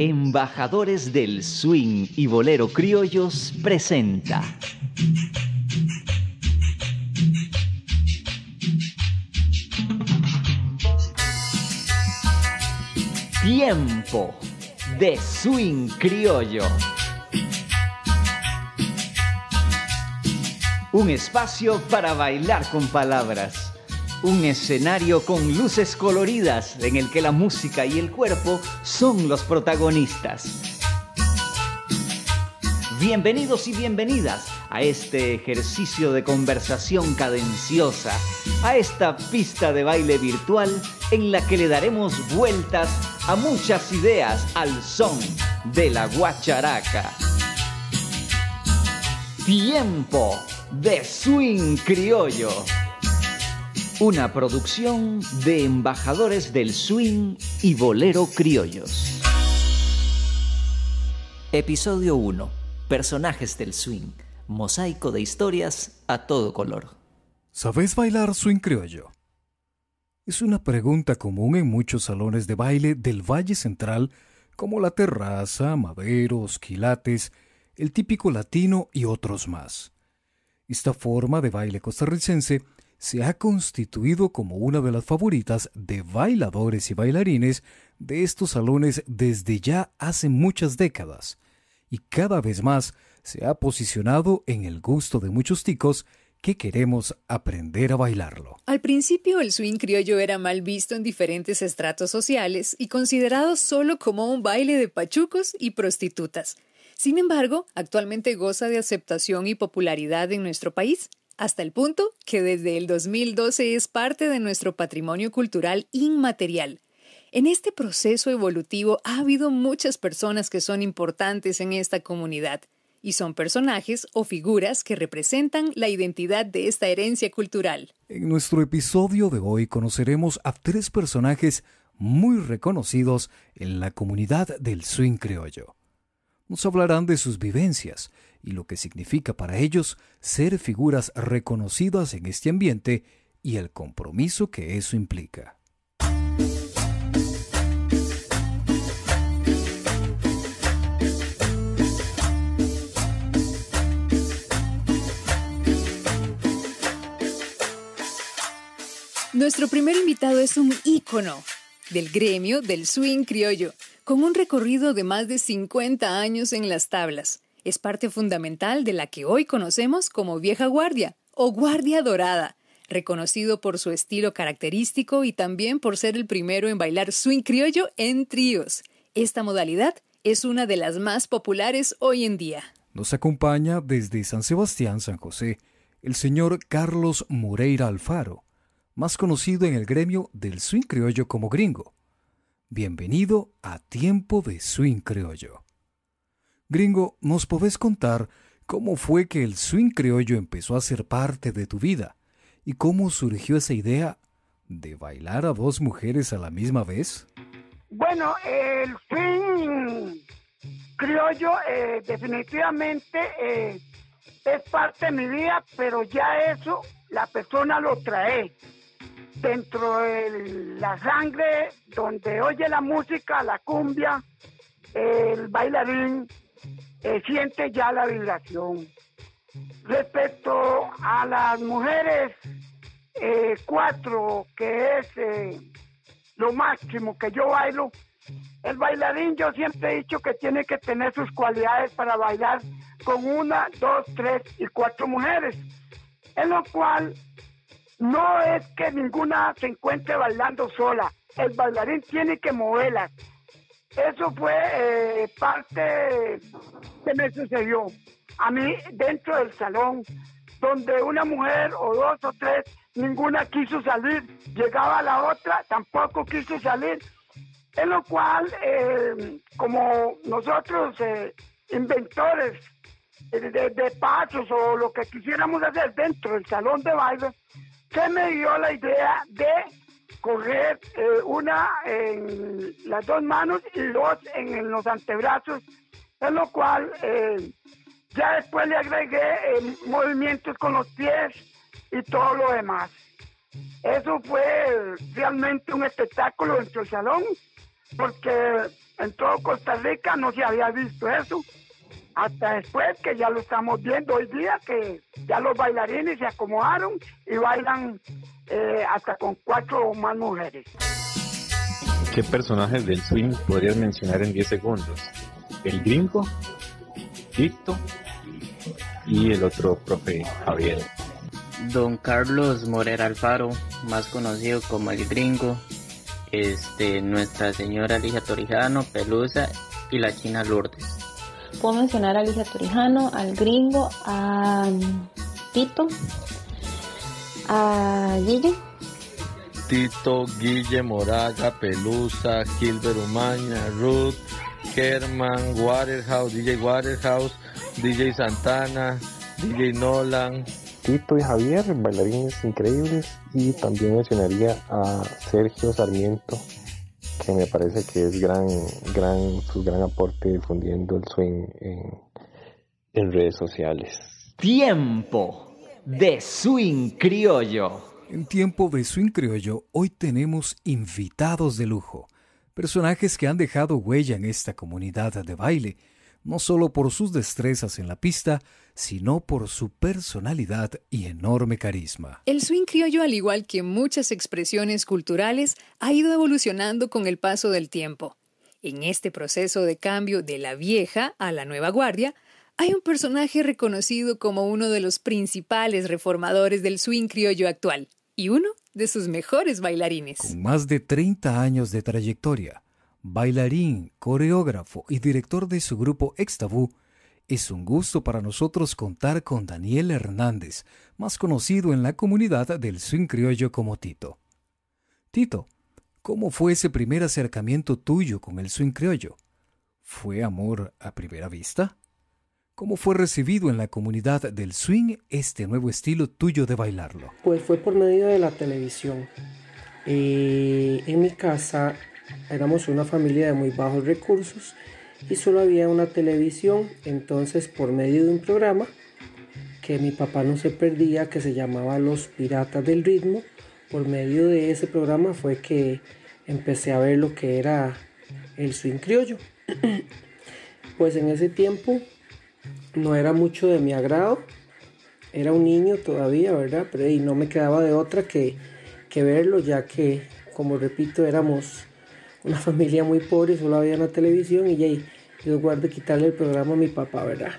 Embajadores del Swing y Bolero Criollos presenta. Tiempo de Swing Criollo. Un espacio para bailar con palabras. Un escenario con luces coloridas en el que la música y el cuerpo son los protagonistas. Bienvenidos y bienvenidas a este ejercicio de conversación cadenciosa, a esta pista de baile virtual en la que le daremos vueltas a muchas ideas al son de la guacharaca. Tiempo de Swing Criollo. Una producción de embajadores del swing y bolero criollos. Episodio 1. Personajes del swing. Mosaico de historias a todo color. ¿Sabes bailar swing criollo? Es una pregunta común en muchos salones de baile del Valle Central, como La Terraza, Maderos, Quilates, el típico latino y otros más. Esta forma de baile costarricense se ha constituido como una de las favoritas de bailadores y bailarines de estos salones desde ya hace muchas décadas, y cada vez más se ha posicionado en el gusto de muchos ticos que queremos aprender a bailarlo. Al principio el swing criollo era mal visto en diferentes estratos sociales y considerado solo como un baile de pachucos y prostitutas. Sin embargo, actualmente goza de aceptación y popularidad en nuestro país, hasta el punto que desde el 2012 es parte de nuestro patrimonio cultural inmaterial. En este proceso evolutivo ha habido muchas personas que son importantes en esta comunidad y son personajes o figuras que representan la identidad de esta herencia cultural. En nuestro episodio de hoy conoceremos a tres personajes muy reconocidos en la comunidad del swing criollo. Nos hablarán de sus vivencias y lo que significa para ellos ser figuras reconocidas en este ambiente y el compromiso que eso implica. Nuestro primer invitado es un ícono del gremio del swing criollo, con un recorrido de más de 50 años en las tablas. Es parte fundamental de la que hoy conocemos como vieja guardia o guardia dorada, reconocido por su estilo característico y también por ser el primero en bailar swing criollo en tríos. Esta modalidad es una de las más populares hoy en día. Nos acompaña desde San Sebastián, San José, el señor Carlos Moreira Alfaro, más conocido en el gremio del swing criollo como gringo. Bienvenido a Tiempo de Swing Criollo. Gringo, ¿nos podés contar cómo fue que el swing criollo empezó a ser parte de tu vida y cómo surgió esa idea de bailar a dos mujeres a la misma vez? Bueno, el swing criollo eh, definitivamente eh, es parte de mi vida, pero ya eso la persona lo trae dentro de la sangre, donde oye la música, la cumbia, el bailarín eh, siente ya la vibración. Respecto a las mujeres, eh, cuatro, que es eh, lo máximo que yo bailo, el bailarín yo siempre he dicho que tiene que tener sus cualidades para bailar con una, dos, tres y cuatro mujeres, en lo cual no es que ninguna se encuentre bailando sola, el bailarín tiene que moverlas. Eso fue eh, parte que me sucedió. A mí dentro del salón, donde una mujer o dos o tres, ninguna quiso salir, llegaba la otra, tampoco quiso salir, en lo cual, eh, como nosotros, eh, inventores de, de pasos o lo que quisiéramos hacer dentro del salón de baile, se me dio la idea de coger eh, una en las dos manos y dos en, los antebrazos, en lo cual eh, ya después le agregué eh, movimientos con los pies y todo lo demás. Eso fue realmente un espectáculo dentro del salón, porque en todo Costa Rica no se había visto eso. Hasta después que ya lo estamos viendo hoy día, que ya los bailarines se acomodaron y bailan eh, hasta con cuatro o más mujeres. ¿Qué personajes del swing podrías mencionar en 10 segundos? El gringo, Tito y el otro profe Javier. Don Carlos Morera Alfaro, más conocido como el gringo, este, Nuestra Señora Alicia Torijano, Pelusa y la China Lourdes. Puedo mencionar a Alicia Torijano, al gringo, a Tito, a Guille. Tito, Guille, Moraga, Pelusa, Gilbert Umaña, Ruth, Kerman, Waterhouse, DJ Waterhouse, DJ Santana, DJ Nolan, Tito y Javier, bailarines increíbles, y también mencionaría a Sergio Sarmiento, que me parece que es gran, gran, su gran aporte difundiendo el swing en, en redes sociales. Tiempo de swing criollo. En tiempo de swing criollo, hoy tenemos invitados de lujo, personajes que han dejado huella en esta comunidad de baile, no solo por sus destrezas en la pista, sino por su personalidad y enorme carisma. El swing criollo, al igual que muchas expresiones culturales, ha ido evolucionando con el paso del tiempo. En este proceso de cambio de la vieja a la nueva guardia, hay un personaje reconocido como uno de los principales reformadores del swing criollo actual y uno de sus mejores bailarines. Con más de 30 años de trayectoria, bailarín, coreógrafo y director de su grupo Extabú, es un gusto para nosotros contar con Daniel Hernández, más conocido en la comunidad del swing criollo como Tito. Tito, ¿cómo fue ese primer acercamiento tuyo con el swing criollo? ¿Fue amor a primera vista? ¿Cómo fue recibido en la comunidad del swing este nuevo estilo tuyo de bailarlo? Pues fue por medio de la televisión. Eh, en mi casa éramos una familia de muy bajos recursos y solo había una televisión, entonces por medio de un programa que mi papá no se perdía, que se llamaba Los Piratas del Ritmo, por medio de ese programa fue que empecé a ver lo que era el swing criollo. pues en ese tiempo no era mucho de mi agrado, era un niño todavía, ¿verdad? Pero y no me quedaba de otra que, que verlo, ya que, como repito, éramos una familia muy pobre, solo había una televisión y ya yo guardé quitarle el programa a mi papá, ¿verdad?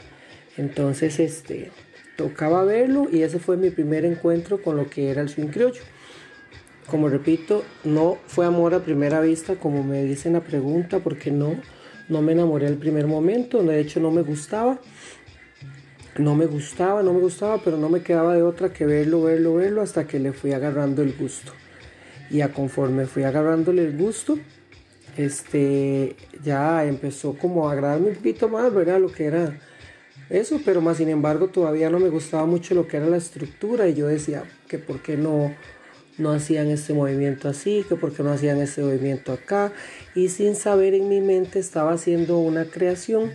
Entonces, este, tocaba verlo y ese fue mi primer encuentro con lo que era el swing criollo. Como repito, no fue amor a primera vista, como me dicen la pregunta, porque no, no me enamoré al primer momento, de hecho no me gustaba. No me gustaba, no me gustaba, pero no me quedaba de otra que verlo, verlo, verlo, hasta que le fui agarrando el gusto. Y a conforme fui agarrándole el gusto, este, ya empezó como a agradarme un poquito más, ¿verdad? Lo que era eso, pero más sin embargo todavía no me gustaba mucho lo que era la estructura y yo decía que por qué no, no hacían este movimiento así, que por qué no hacían este movimiento acá y sin saber en mi mente estaba haciendo una creación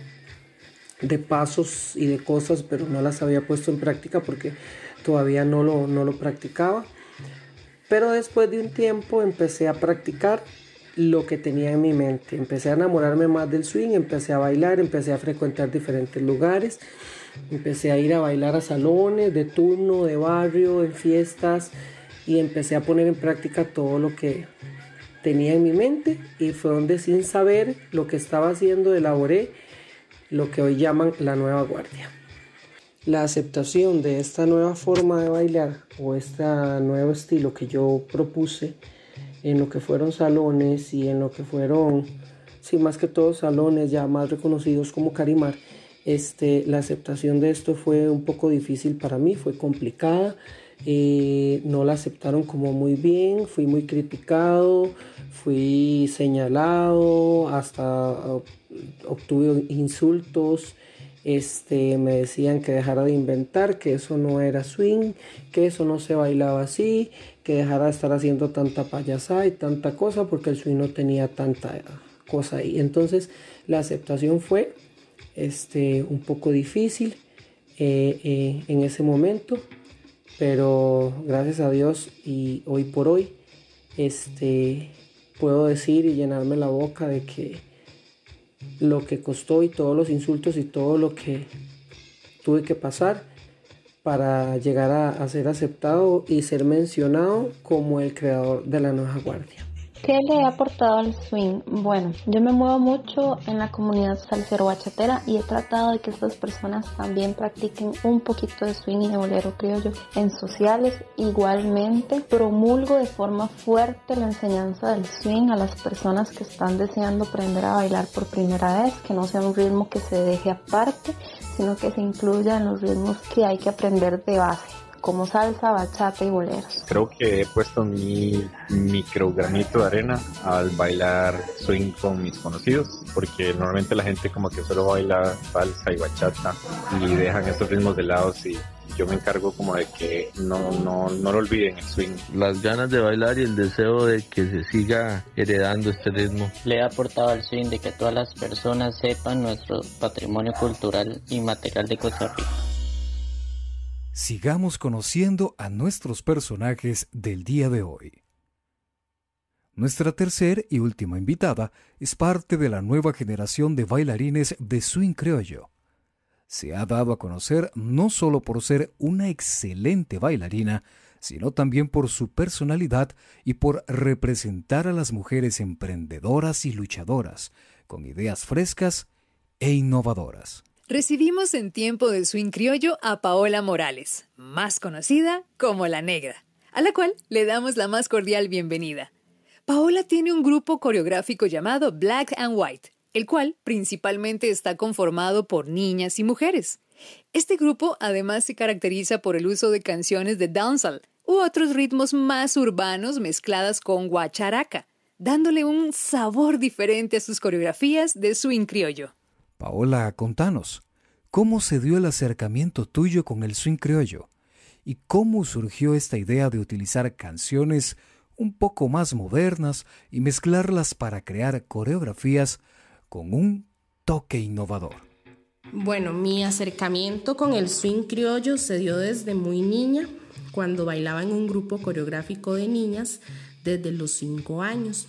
de pasos y de cosas, pero no las había puesto en práctica porque todavía no lo, no lo practicaba. Pero después de un tiempo empecé a practicar lo que tenía en mi mente. Empecé a enamorarme más del swing, empecé a bailar, empecé a frecuentar diferentes lugares, empecé a ir a bailar a salones de turno, de barrio, en fiestas y empecé a poner en práctica todo lo que tenía en mi mente y fue donde sin saber lo que estaba haciendo elaboré lo que hoy llaman la nueva guardia. La aceptación de esta nueva forma de bailar o este nuevo estilo que yo propuse en lo que fueron salones y en lo que fueron, sí, más que todos salones ya más reconocidos como Carimar, este, la aceptación de esto fue un poco difícil para mí, fue complicada, eh, no la aceptaron como muy bien, fui muy criticado, fui señalado, hasta obtuve insultos, este, me decían que dejara de inventar, que eso no era swing, que eso no se bailaba así, que dejara de estar haciendo tanta payasada y tanta cosa, porque el swing no tenía tanta cosa ahí. Entonces la aceptación fue este, un poco difícil eh, eh, en ese momento, pero gracias a Dios y hoy por hoy este, puedo decir y llenarme la boca de que lo que costó y todos los insultos y todo lo que tuve que pasar para llegar a, ser aceptado y ser mencionado como el creador de la nueva guardia. ¿Qué le ha aportado al swing? Bueno, yo me muevo mucho en la comunidad salsero bachatera y he tratado de que estas personas también practiquen un poquito de swing y de bolero criollo en sociales. Igualmente, promulgo de forma fuerte la enseñanza del swing a las personas que están deseando aprender a bailar por primera vez, que no sea un ritmo que se deje aparte, sino que se incluya en los ritmos que hay que aprender de base como salsa, bachata y boleros. Creo que he puesto mi micro granito de arena al bailar swing con mis conocidos, porque normalmente la gente como que solo baila salsa y bachata y dejan estos ritmos de lado y yo me encargo como de que no, no, no lo olviden el swing. Las ganas de bailar y el deseo de que se siga heredando este ritmo. Le ha aportado al swing de que todas las personas sepan nuestro patrimonio cultural y material de Costa Rica sigamos conociendo a nuestros personajes del día de hoy. Nuestra tercera y última invitada es parte de la nueva generación de bailarines de swing criollo. Se ha dado a conocer no solo por ser una excelente bailarina, sino también por su personalidad y por representar a las mujeres emprendedoras y luchadoras, con ideas frescas e innovadoras. Recibimos en tiempo de swing criollo a Paola Morales, más conocida como La Negra, a la cual le damos la más cordial bienvenida. Paola tiene un grupo coreográfico llamado Black and White, el cual principalmente está conformado por niñas y mujeres. Este grupo además se caracteriza por el uso de canciones de dancehall u otros ritmos más urbanos mezcladas con guacharaca, dándole un sabor diferente a sus coreografías de swing criollo. Paola, contanos, ¿cómo se dio el acercamiento tuyo con el swing criollo? ¿Y cómo surgió esta idea de utilizar canciones un poco más modernas y mezclarlas para crear coreografías con un toque innovador? Bueno, mi acercamiento con el swing criollo se dio desde muy niña, cuando bailaba en un grupo coreográfico de niñas desde los 5 años.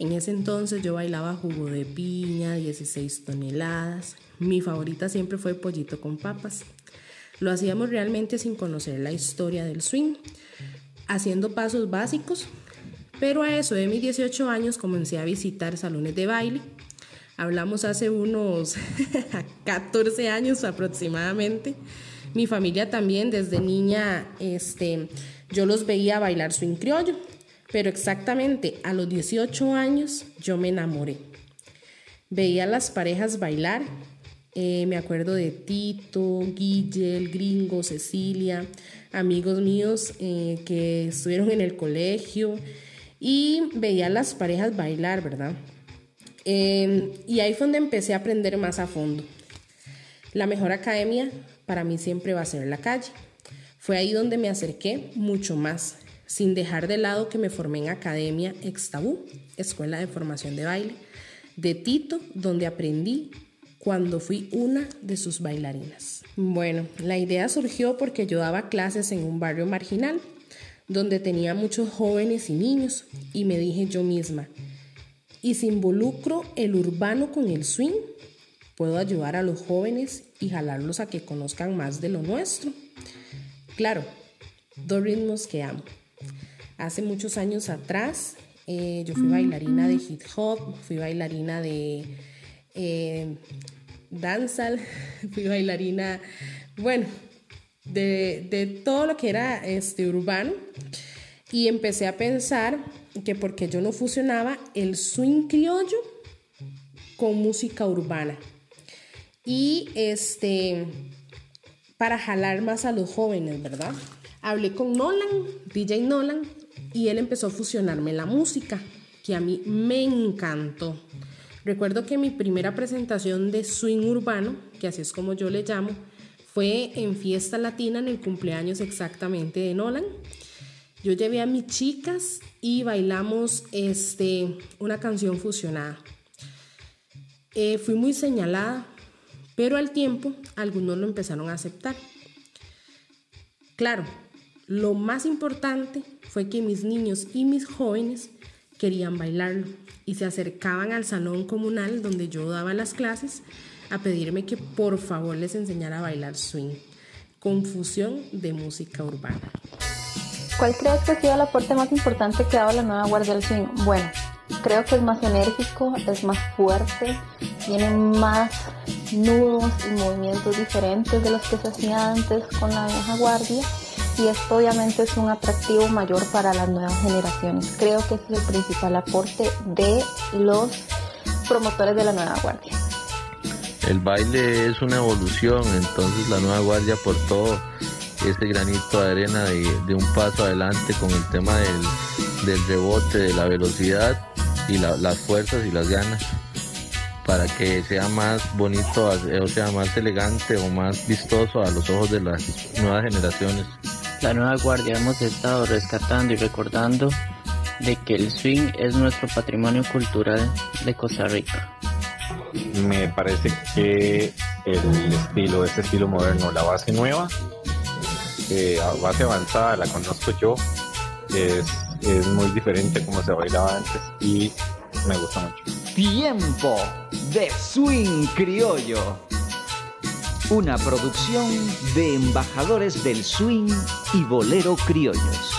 En ese entonces yo bailaba jugo de piña, 16 toneladas. Mi favorita siempre fue pollito con papas. Lo hacíamos realmente sin conocer la historia del swing, haciendo pasos básicos, pero a eso de mis 18 años comencé a visitar salones de baile. Hablamos hace unos 14 años aproximadamente. Mi familia también desde niña, este, yo los veía bailar swing criollo pero exactamente a los 18 años yo me enamoré. Veía a las parejas bailar. Eh, me acuerdo de Tito, Guille, el gringo, Cecilia, amigos míos eh, que estuvieron en el colegio y veía a las parejas bailar, ¿verdad? Em, y ahí fue donde empecé a aprender más a fondo. La mejor academia para mí siempre va a ser la calle. Fue ahí donde me acerqué mucho más sin dejar de lado que me formé en Academia Extabú, Escuela de Formación de Baile, de Tito, donde aprendí cuando fui una de sus bailarinas. Bueno, la idea surgió porque yo daba clases en un barrio marginal, donde tenía muchos jóvenes y niños, y me dije yo misma, ¿y si involucro el urbano con el swing? Puedo ayudar a los jóvenes y jalarlos a que conozcan más de lo nuestro. Claro, dos ritmos que amo, Hace muchos años atrás eh, yo fui bailarina de hip hop, fui bailarina de eh, fui bailarina, bueno, de, de, todo lo que era este, urbano. Y empecé a pensar que porque yo no fusionaba el swing criollo con música urbana. Y este, para jalar más a los jóvenes, ¿verdad? Hablé con Nolan, DJ Nolan, y él empezó a fusionarme la música, que a mí me encantó. Recuerdo que mi primera presentación de swing urbano, que así es como yo le llamo, fue en Fiesta Latina en el cumpleaños exactamente de Nolan. Yo llevé a mis chicas y bailamos este, una canción fusionada. Eh, fui muy señalada, pero al tiempo algunos lo empezaron a aceptar. Claro, lo más importante fue que mis niños y mis jóvenes querían bailarlo y se acercaban al salón comunal donde yo daba las clases a pedirme que por favor les enseñara a bailar swing. Confusión de música urbana. ¿Cuál crees que ha sido el aporte más importante que ha dado la nueva Guardia del Swing? Bueno, creo que es más enérgico, es más fuerte, tiene más nudos y movimientos diferentes de los que se hacía antes con la vieja guardia y esto obviamente es un atractivo mayor para las nuevas generaciones. Creo que ese es el principal aporte de los promotores de la nueva guardia. El baile es una evolución, entonces la nueva guardia por todo ese granito de arena de, un paso adelante con el tema del, rebote, de la velocidad y las fuerzas y las ganas para que sea más bonito, o sea, más elegante o más vistoso a los ojos de las nuevas generaciones. La nueva guardia hemos estado rescatando y recordando de que el swing es nuestro patrimonio cultural de Costa Rica. Me parece que el estilo, ese estilo moderno, la base nueva, eh, base avanzada, la conozco yo, es, es muy diferente como se bailaba antes y me gusta mucho. Tiempo de Swing Criollo. Una producción de embajadores del swing y bolero criollos.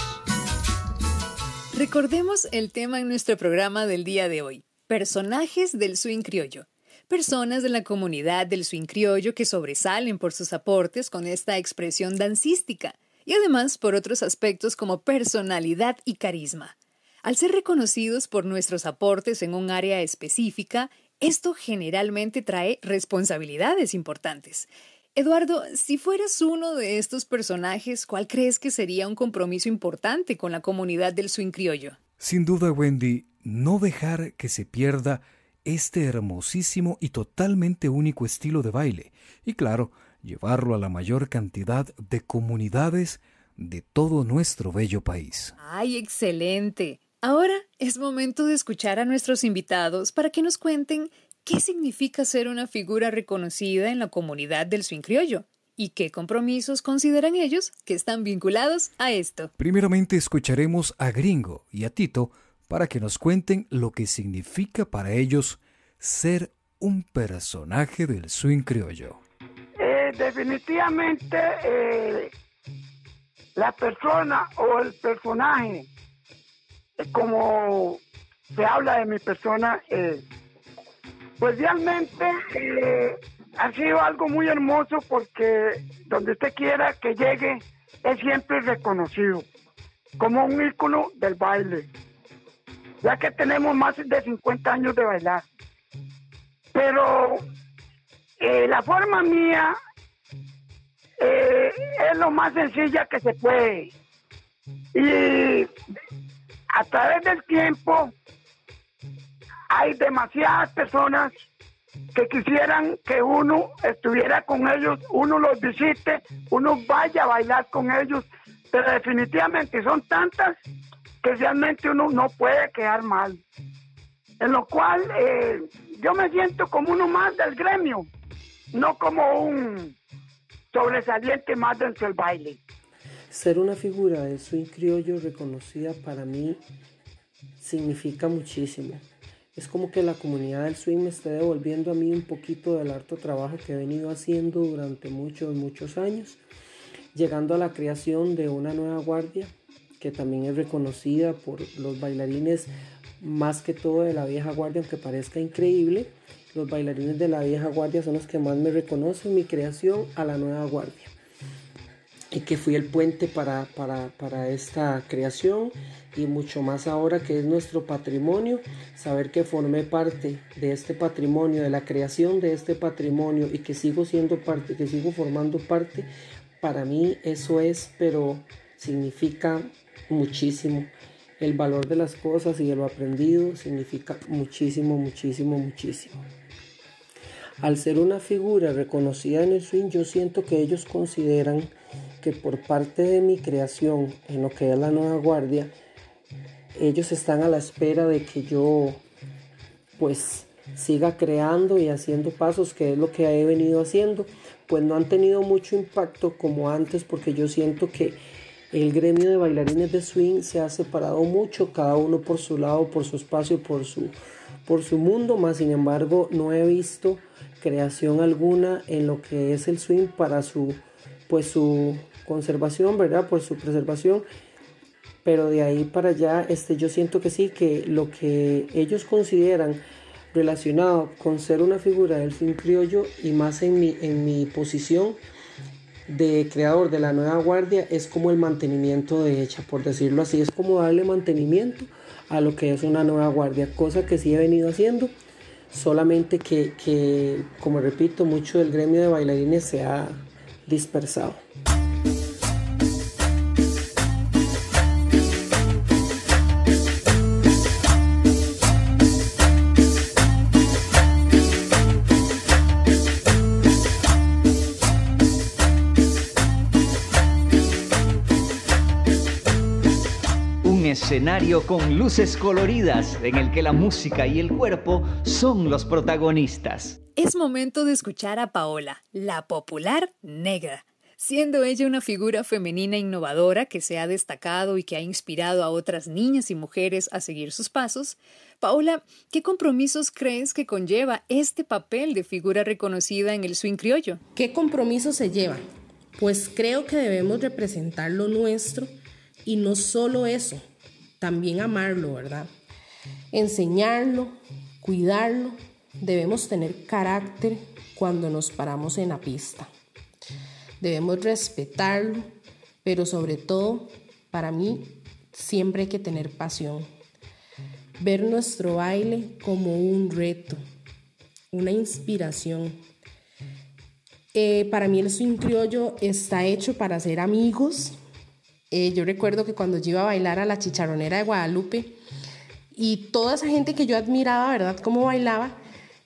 Recordemos el tema en nuestro programa del día de hoy. Personajes del swing criollo. Personas de la comunidad del swing criollo que sobresalen por sus aportes con esta expresión dancística y además por otros aspectos como personalidad y carisma. Al ser reconocidos por nuestros aportes en un área específica, esto generalmente trae responsabilidades importantes. Eduardo, si fueras uno de estos personajes, ¿cuál crees que sería un compromiso importante con la comunidad del swing criollo? Sin duda, Wendy, no dejar que se pierda este hermosísimo y totalmente único estilo de baile, y claro, llevarlo a la mayor cantidad de comunidades de todo nuestro bello país. ¡Ay, excelente! Ahora es momento de escuchar a nuestros invitados para que nos cuenten qué significa ser una figura reconocida en la comunidad del swing criollo y qué compromisos consideran ellos que están vinculados a esto. Primeramente escucharemos a Gringo y a Tito para que nos cuenten lo que significa para ellos ser un personaje del swing criollo. Eh, definitivamente eh, la persona o el personaje como se habla de mi persona, eh, pues realmente eh, ha sido algo muy hermoso porque donde usted quiera que llegue es siempre reconocido como un ícono del baile, ya que tenemos más de 50 años de bailar. Pero eh, la forma mía es lo más sencilla que se puede. Y a través del tiempo hay demasiadas personas que quisieran que uno estuviera con ellos, uno los visite, uno vaya a bailar con ellos, pero definitivamente son tantas que realmente uno no puede quedar mal. En lo cual eh, yo me siento como uno más del gremio, no como un sobresaliente más dentro del baile. Ser una figura de swing criollo reconocida para mí significa muchísimo. Es como que la comunidad del swing me esté devolviendo a mí un poquito del harto trabajo que he venido haciendo durante muchos, muchos años, llegando a la creación de una nueva guardia que también es reconocida por los bailarines más que todo de la vieja guardia, aunque parezca increíble. Los bailarines de la vieja guardia son los que más me reconocen mi creación a la nueva guardia y que fui el puente para, para, esta creación y mucho más ahora que es nuestro patrimonio, saber que formé parte de este patrimonio, de la creación de este patrimonio y que sigo siendo parte, que sigo formando parte, para mí eso es, pero significa muchísimo. El valor de las cosas y de lo aprendido significa muchísimo, muchísimo, muchísimo. Al ser una figura reconocida en el swing, yo siento que ellos consideran que por parte de mi creación en lo que es la nueva guardia, ellos están a la espera de que yo pues siga creando y haciendo pasos, que es lo que he venido haciendo, pues no han tenido mucho impacto como antes porque yo siento que el gremio de bailarines de swing se ha separado mucho, cada uno por su lado, por su espacio, por su, por su mundo, más sin embargo no he visto creación alguna en lo que es el swing para su, pues su conservación, ¿verdad? Por su preservación. Pero de ahí para allá, este, yo siento que sí, que lo que ellos consideran relacionado con ser una figura del swing criollo y más en mi, en mi posición de creador de la nueva guardia es como el mantenimiento de ella, por decirlo así, es como darle mantenimiento a lo que es una nueva guardia, cosa que sí he venido haciendo, solamente que, que como repito, mucho del gremio de bailarines se ha dispersado. Escenario con luces coloridas en el que la música y el cuerpo son los protagonistas. Es momento de escuchar a Paola, la popular negra. Siendo ella una figura femenina innovadora que se ha destacado y que ha inspirado a otras niñas y mujeres a seguir sus pasos, Paola, ¿qué compromisos crees que conlleva este papel de figura reconocida en el swing criollo? ¿Qué compromiso se lleva? Pues creo que debemos representar lo nuestro y no solo eso, también amarlo, ¿verdad? Enseñarlo, cuidarlo. Debemos tener carácter cuando nos paramos en la pista. Debemos respetarlo, pero sobre todo, para mí, siempre hay que tener pasión. Ver nuestro baile como un reto, una inspiración. Eh, para mí el swing criollo está hecho para ser amigos, eh, yo recuerdo que cuando yo iba a bailar a la chicharronera de Guadalupe y toda esa gente que yo admiraba, ¿verdad?, cómo bailaba,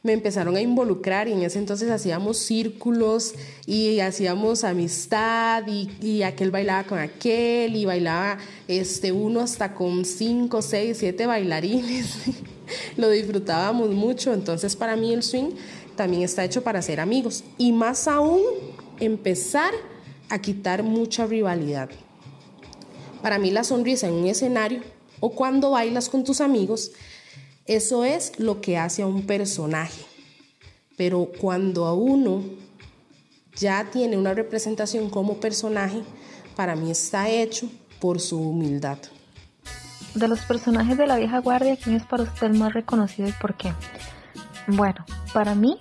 me empezaron a involucrar y en ese entonces hacíamos círculos y hacíamos amistad y, aquel bailaba con aquel y bailaba este uno hasta con cinco, seis, siete bailarines. Lo disfrutábamos mucho, entonces para mí el swing también está hecho para ser amigos y más aún empezar a quitar mucha rivalidad. Para mí la sonrisa en un escenario o cuando bailas con tus amigos, eso es lo que hace a un personaje. Pero cuando a uno ya tiene una representación como personaje, para mí está hecho por su humildad. De los personajes de la vieja guardia, ¿quién es para usted el más reconocido y por qué? Bueno, para mí,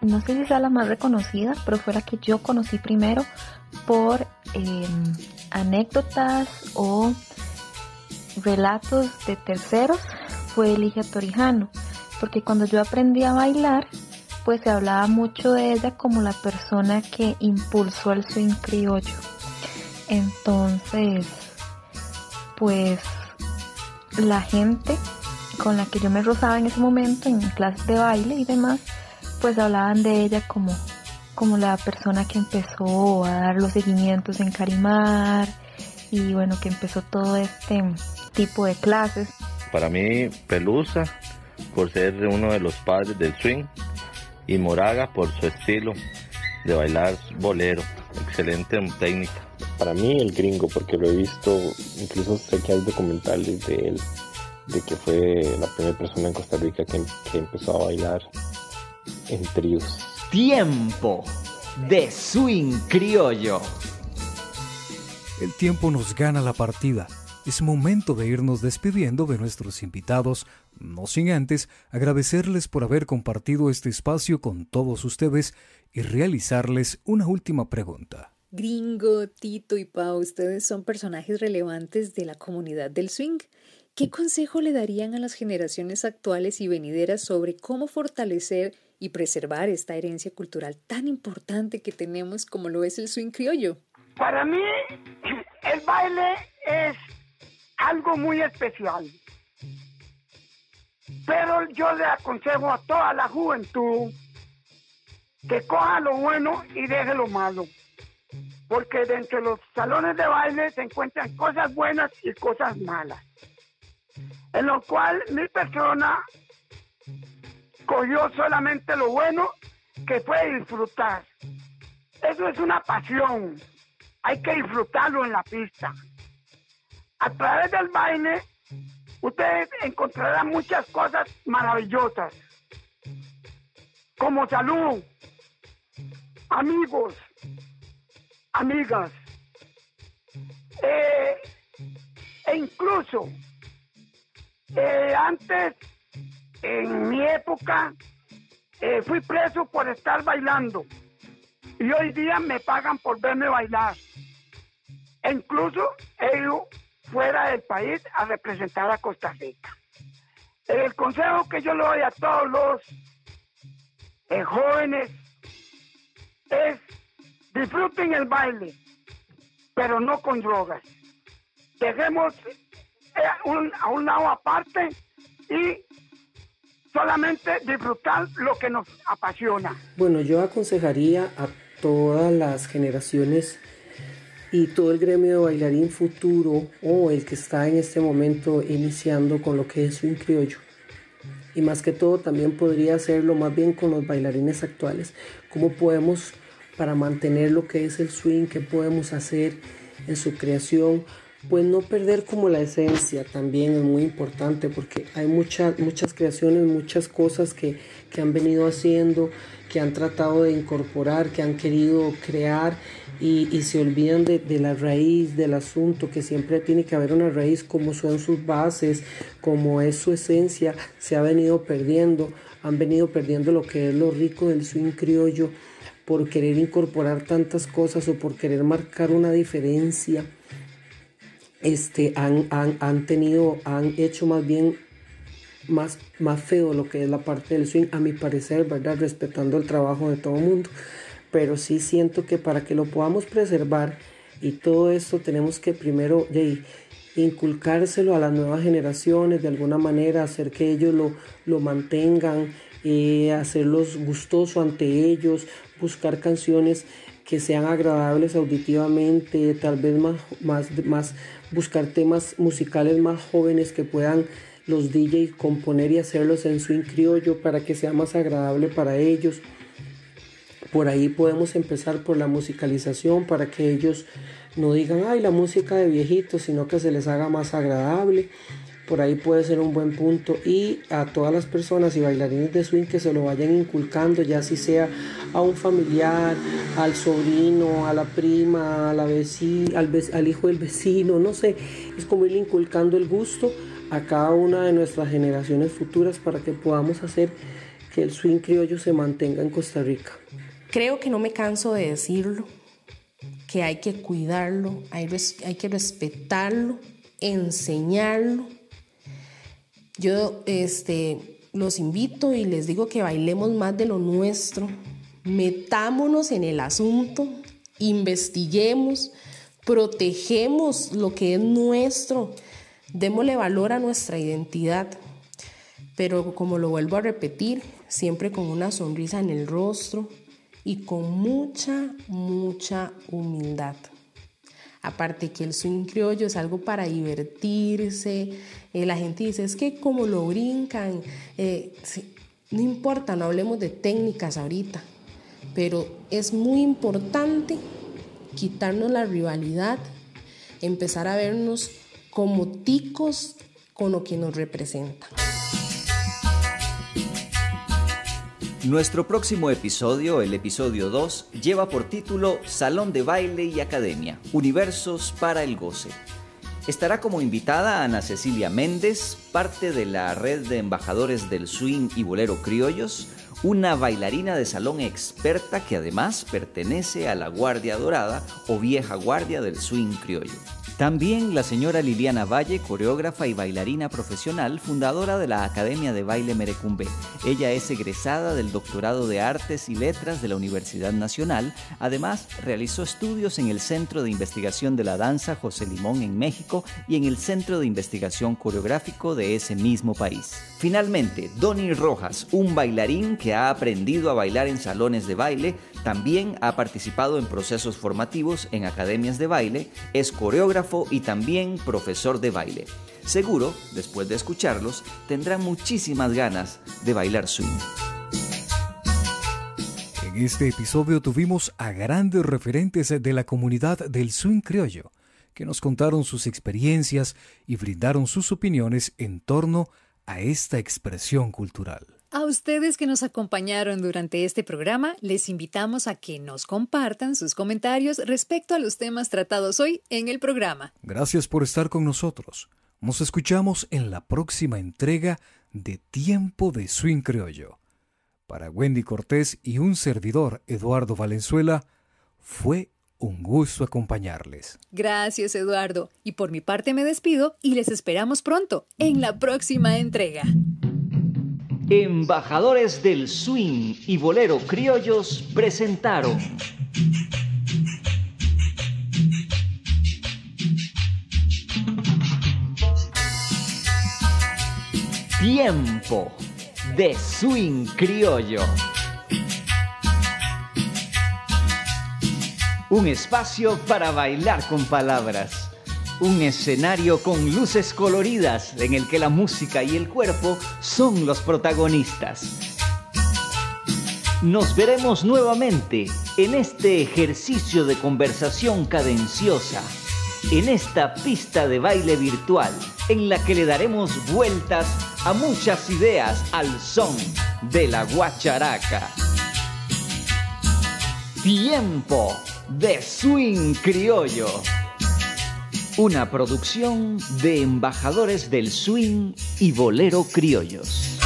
no sé si sea la más reconocida, pero fue la que yo conocí primero por em, anécdotas o relatos de terceros fue Eligia Torijano, porque cuando yo aprendí a bailar, pues se hablaba mucho de ella como la persona que impulsó el swing criollo. Entonces, pues la gente con la que yo me rozaba en ese momento en clases de baile y demás, pues hablaban de ella como como la persona que empezó a dar los seguimientos en Carimar y bueno, que empezó todo este tipo de clases. Para mí, Pelusa, por ser uno de los padres del swing, y Moraga por su estilo de bailar bolero, excelente técnica. Para mí el gringo, porque lo he visto, incluso sé que hay documentales de él, de que fue la primera persona en Costa Rica que, que empezó a bailar en tríos Tiempo de swing criollo. El tiempo nos gana la partida. Es momento de irnos despidiendo de nuestros invitados, no sin antes agradecerles por haber compartido este espacio con todos ustedes y realizarles una última pregunta. Gringo, Tito y Pau, ustedes son personajes relevantes de la comunidad del swing. ¿Qué consejo le darían a las generaciones actuales y venideras sobre cómo fortalecer y preservar esta herencia cultural tan importante que tenemos como lo es el swing criollo? Para mí, el baile es algo muy especial. Pero yo le aconsejo a toda la juventud que coja lo bueno y deje lo malo. Porque dentro de los salones de baile se encuentran cosas buenas y cosas malas. En lo cual mi persona cogió solamente lo bueno que fue disfrutar. Eso es una pasión. hay que disfrutarlo en la pista. A través del baile, ustedes encontrarán muchas cosas maravillosas, como salud, amigos, amigas, eh, e incluso eh, antes, en mi época, eh, fui preso por estar bailando y hoy día me pagan por verme bailar. E incluso he ido fuera del país a representar a Costa Rica. El consejo que yo le doy a todos los eh, jóvenes es disfruten el baile, pero no con drogas. Dejemos eh, a un lado aparte y solamente disfrutar lo que nos apasiona. Bueno, yo aconsejaría a todas las generaciones y todo el gremio de bailarín futuro o el que está en este momento iniciando con lo que es un criollo. Y más que todo también podría hacerlo más bien con los bailarines actuales. ¿Cómo podemos para mantener lo que es el swing? ¿Qué podemos hacer en su creación? Pues no perder como la esencia también es muy importante porque hay muchas muchas creaciones, muchas cosas que, que han venido haciendo, que han tratado de incorporar, que han querido crear y, se olvidan de, la raíz del asunto, que siempre tiene que haber una raíz, como son sus bases, como es su esencia, se ha venido perdiendo, han venido perdiendo lo que es lo rico del swing criollo por querer incorporar tantas cosas o por querer marcar una diferencia. Este, han, han tenido, han hecho más bien más, más feo lo que es la parte del swing, a mi parecer, ¿verdad? Respetando el trabajo de todo el mundo pero sí siento que para que lo podamos preservar y todo esto tenemos que primero inculcárselo a las nuevas generaciones de alguna manera, hacer que ellos lo, lo mantengan, eh, hacerlos gustoso ante ellos, buscar canciones que sean agradables auditivamente, tal vez más, más, más buscar temas musicales más jóvenes que puedan los DJs componer y hacerlos en swing criollo para que sea más agradable para ellos. Por ahí podemos empezar por la musicalización para que ellos no digan, ay, la música de viejitos, sino que se les haga más agradable. Por ahí puede ser un buen punto. Y a todas las personas y bailarines de swing que se lo vayan inculcando, ya si sea a un familiar, al sobrino, a la prima, a la vecina, al, al hijo del vecino, no sé. Es como ir inculcando el gusto a cada una de nuestras generaciones futuras para que podamos hacer que el swing criollo se mantenga en Costa Rica. Creo que no me canso de decirlo, que hay que cuidarlo, hay, hay que respetarlo, enseñarlo. Yo este, los invito y les digo que bailemos más de lo nuestro, metámonos en el asunto, investiguemos, protegemos lo que es nuestro, démosle valor a nuestra identidad. Pero como lo vuelvo a repetir, siempre con una sonrisa en el rostro, y con mucha, mucha humildad. Aparte que el swing criollo es algo para divertirse, eh, la gente dice, es que como lo brincan, eh, no importa, no hablemos de técnicas ahorita, pero es muy importante quitarnos la rivalidad, empezar a vernos como ticos con lo que nos representa. Nuestro próximo episodio, el episodio 2, lleva por título Salón de Baile y Academia, Universos para el Goce. Estará como invitada Ana Cecilia Méndez, parte de la red de embajadores del swing y bolero criollos, una bailarina de salón experta que además pertenece a la Guardia Dorada o Vieja Guardia del Swing Criollo. También la señora Liliana Valle, coreógrafa y bailarina profesional, fundadora de la Academia de Baile Merecumbe. Ella es egresada del Doctorado de Artes y Letras de la Universidad Nacional. Además, realizó estudios en el Centro de Investigación de la Danza José Limón en México y en el Centro de Investigación Coreográfico de ese mismo país. Finalmente, Donny Rojas, un bailarín que ha aprendido a bailar en salones de baile, también ha participado en procesos formativos en academias de baile, es coreógrafo y también profesor de baile. Seguro, después de escucharlos, tendrán muchísimas ganas de bailar swing. este episodio tuvimos a grandes referentes de la comunidad del swing criollo, que nos contaron sus experiencias y brindaron sus opiniones en torno a esta expresión cultural. A ustedes que nos acompañaron durante este programa, les invitamos a que nos compartan sus comentarios respecto a los temas tratados hoy en el programa. Gracias por estar con nosotros. Nos escuchamos en la próxima entrega de Tiempo de Swing Criollo. Para Wendy Cortés y un servidor, Eduardo Valenzuela, fue un gusto acompañarles. Gracias, Eduardo. Y por mi parte me despido y les esperamos pronto en la próxima entrega. Embajadores del swing y bolero criollos presentaron Tiempo de swing criollo. Un espacio para bailar con palabras un escenario con luces coloridas en el que la música y el cuerpo son los protagonistas. Nos veremos nuevamente en este ejercicio de conversación cadenciosa, en esta pista de baile virtual, en la que le daremos vueltas a muchas ideas al son de la guacharaca. Tiempo de swing criollo una producción de embajadores del swing y bolero criollos.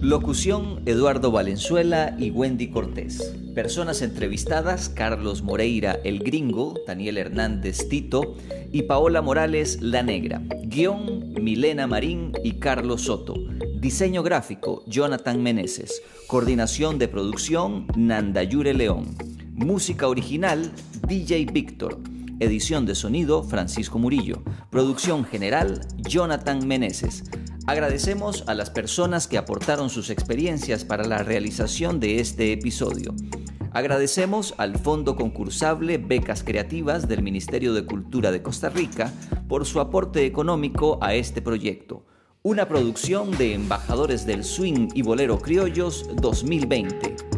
Locución Eduardo Valenzuela y Wendy Cortés. Personas entrevistadas Carlos Moreira el Gringo, Daniel Hernández Tito y Paola Morales La Negra. Guión Milena Marín y Carlos Soto. Diseño gráfico Jonathan Meneses. Coordinación de producción Nandayure León. Música original, DJ Víctor. Edición de sonido, Francisco Murillo. Producción general, Jonathan Meneses. Agradecemos a las personas que aportaron sus experiencias para la realización de este episodio. Agradecemos al Fondo Concursable Becas Creativas del Ministerio de Cultura de Costa Rica por su aporte económico a este proyecto. Una producción de Embajadores del Swing y Bolero Criollos 2020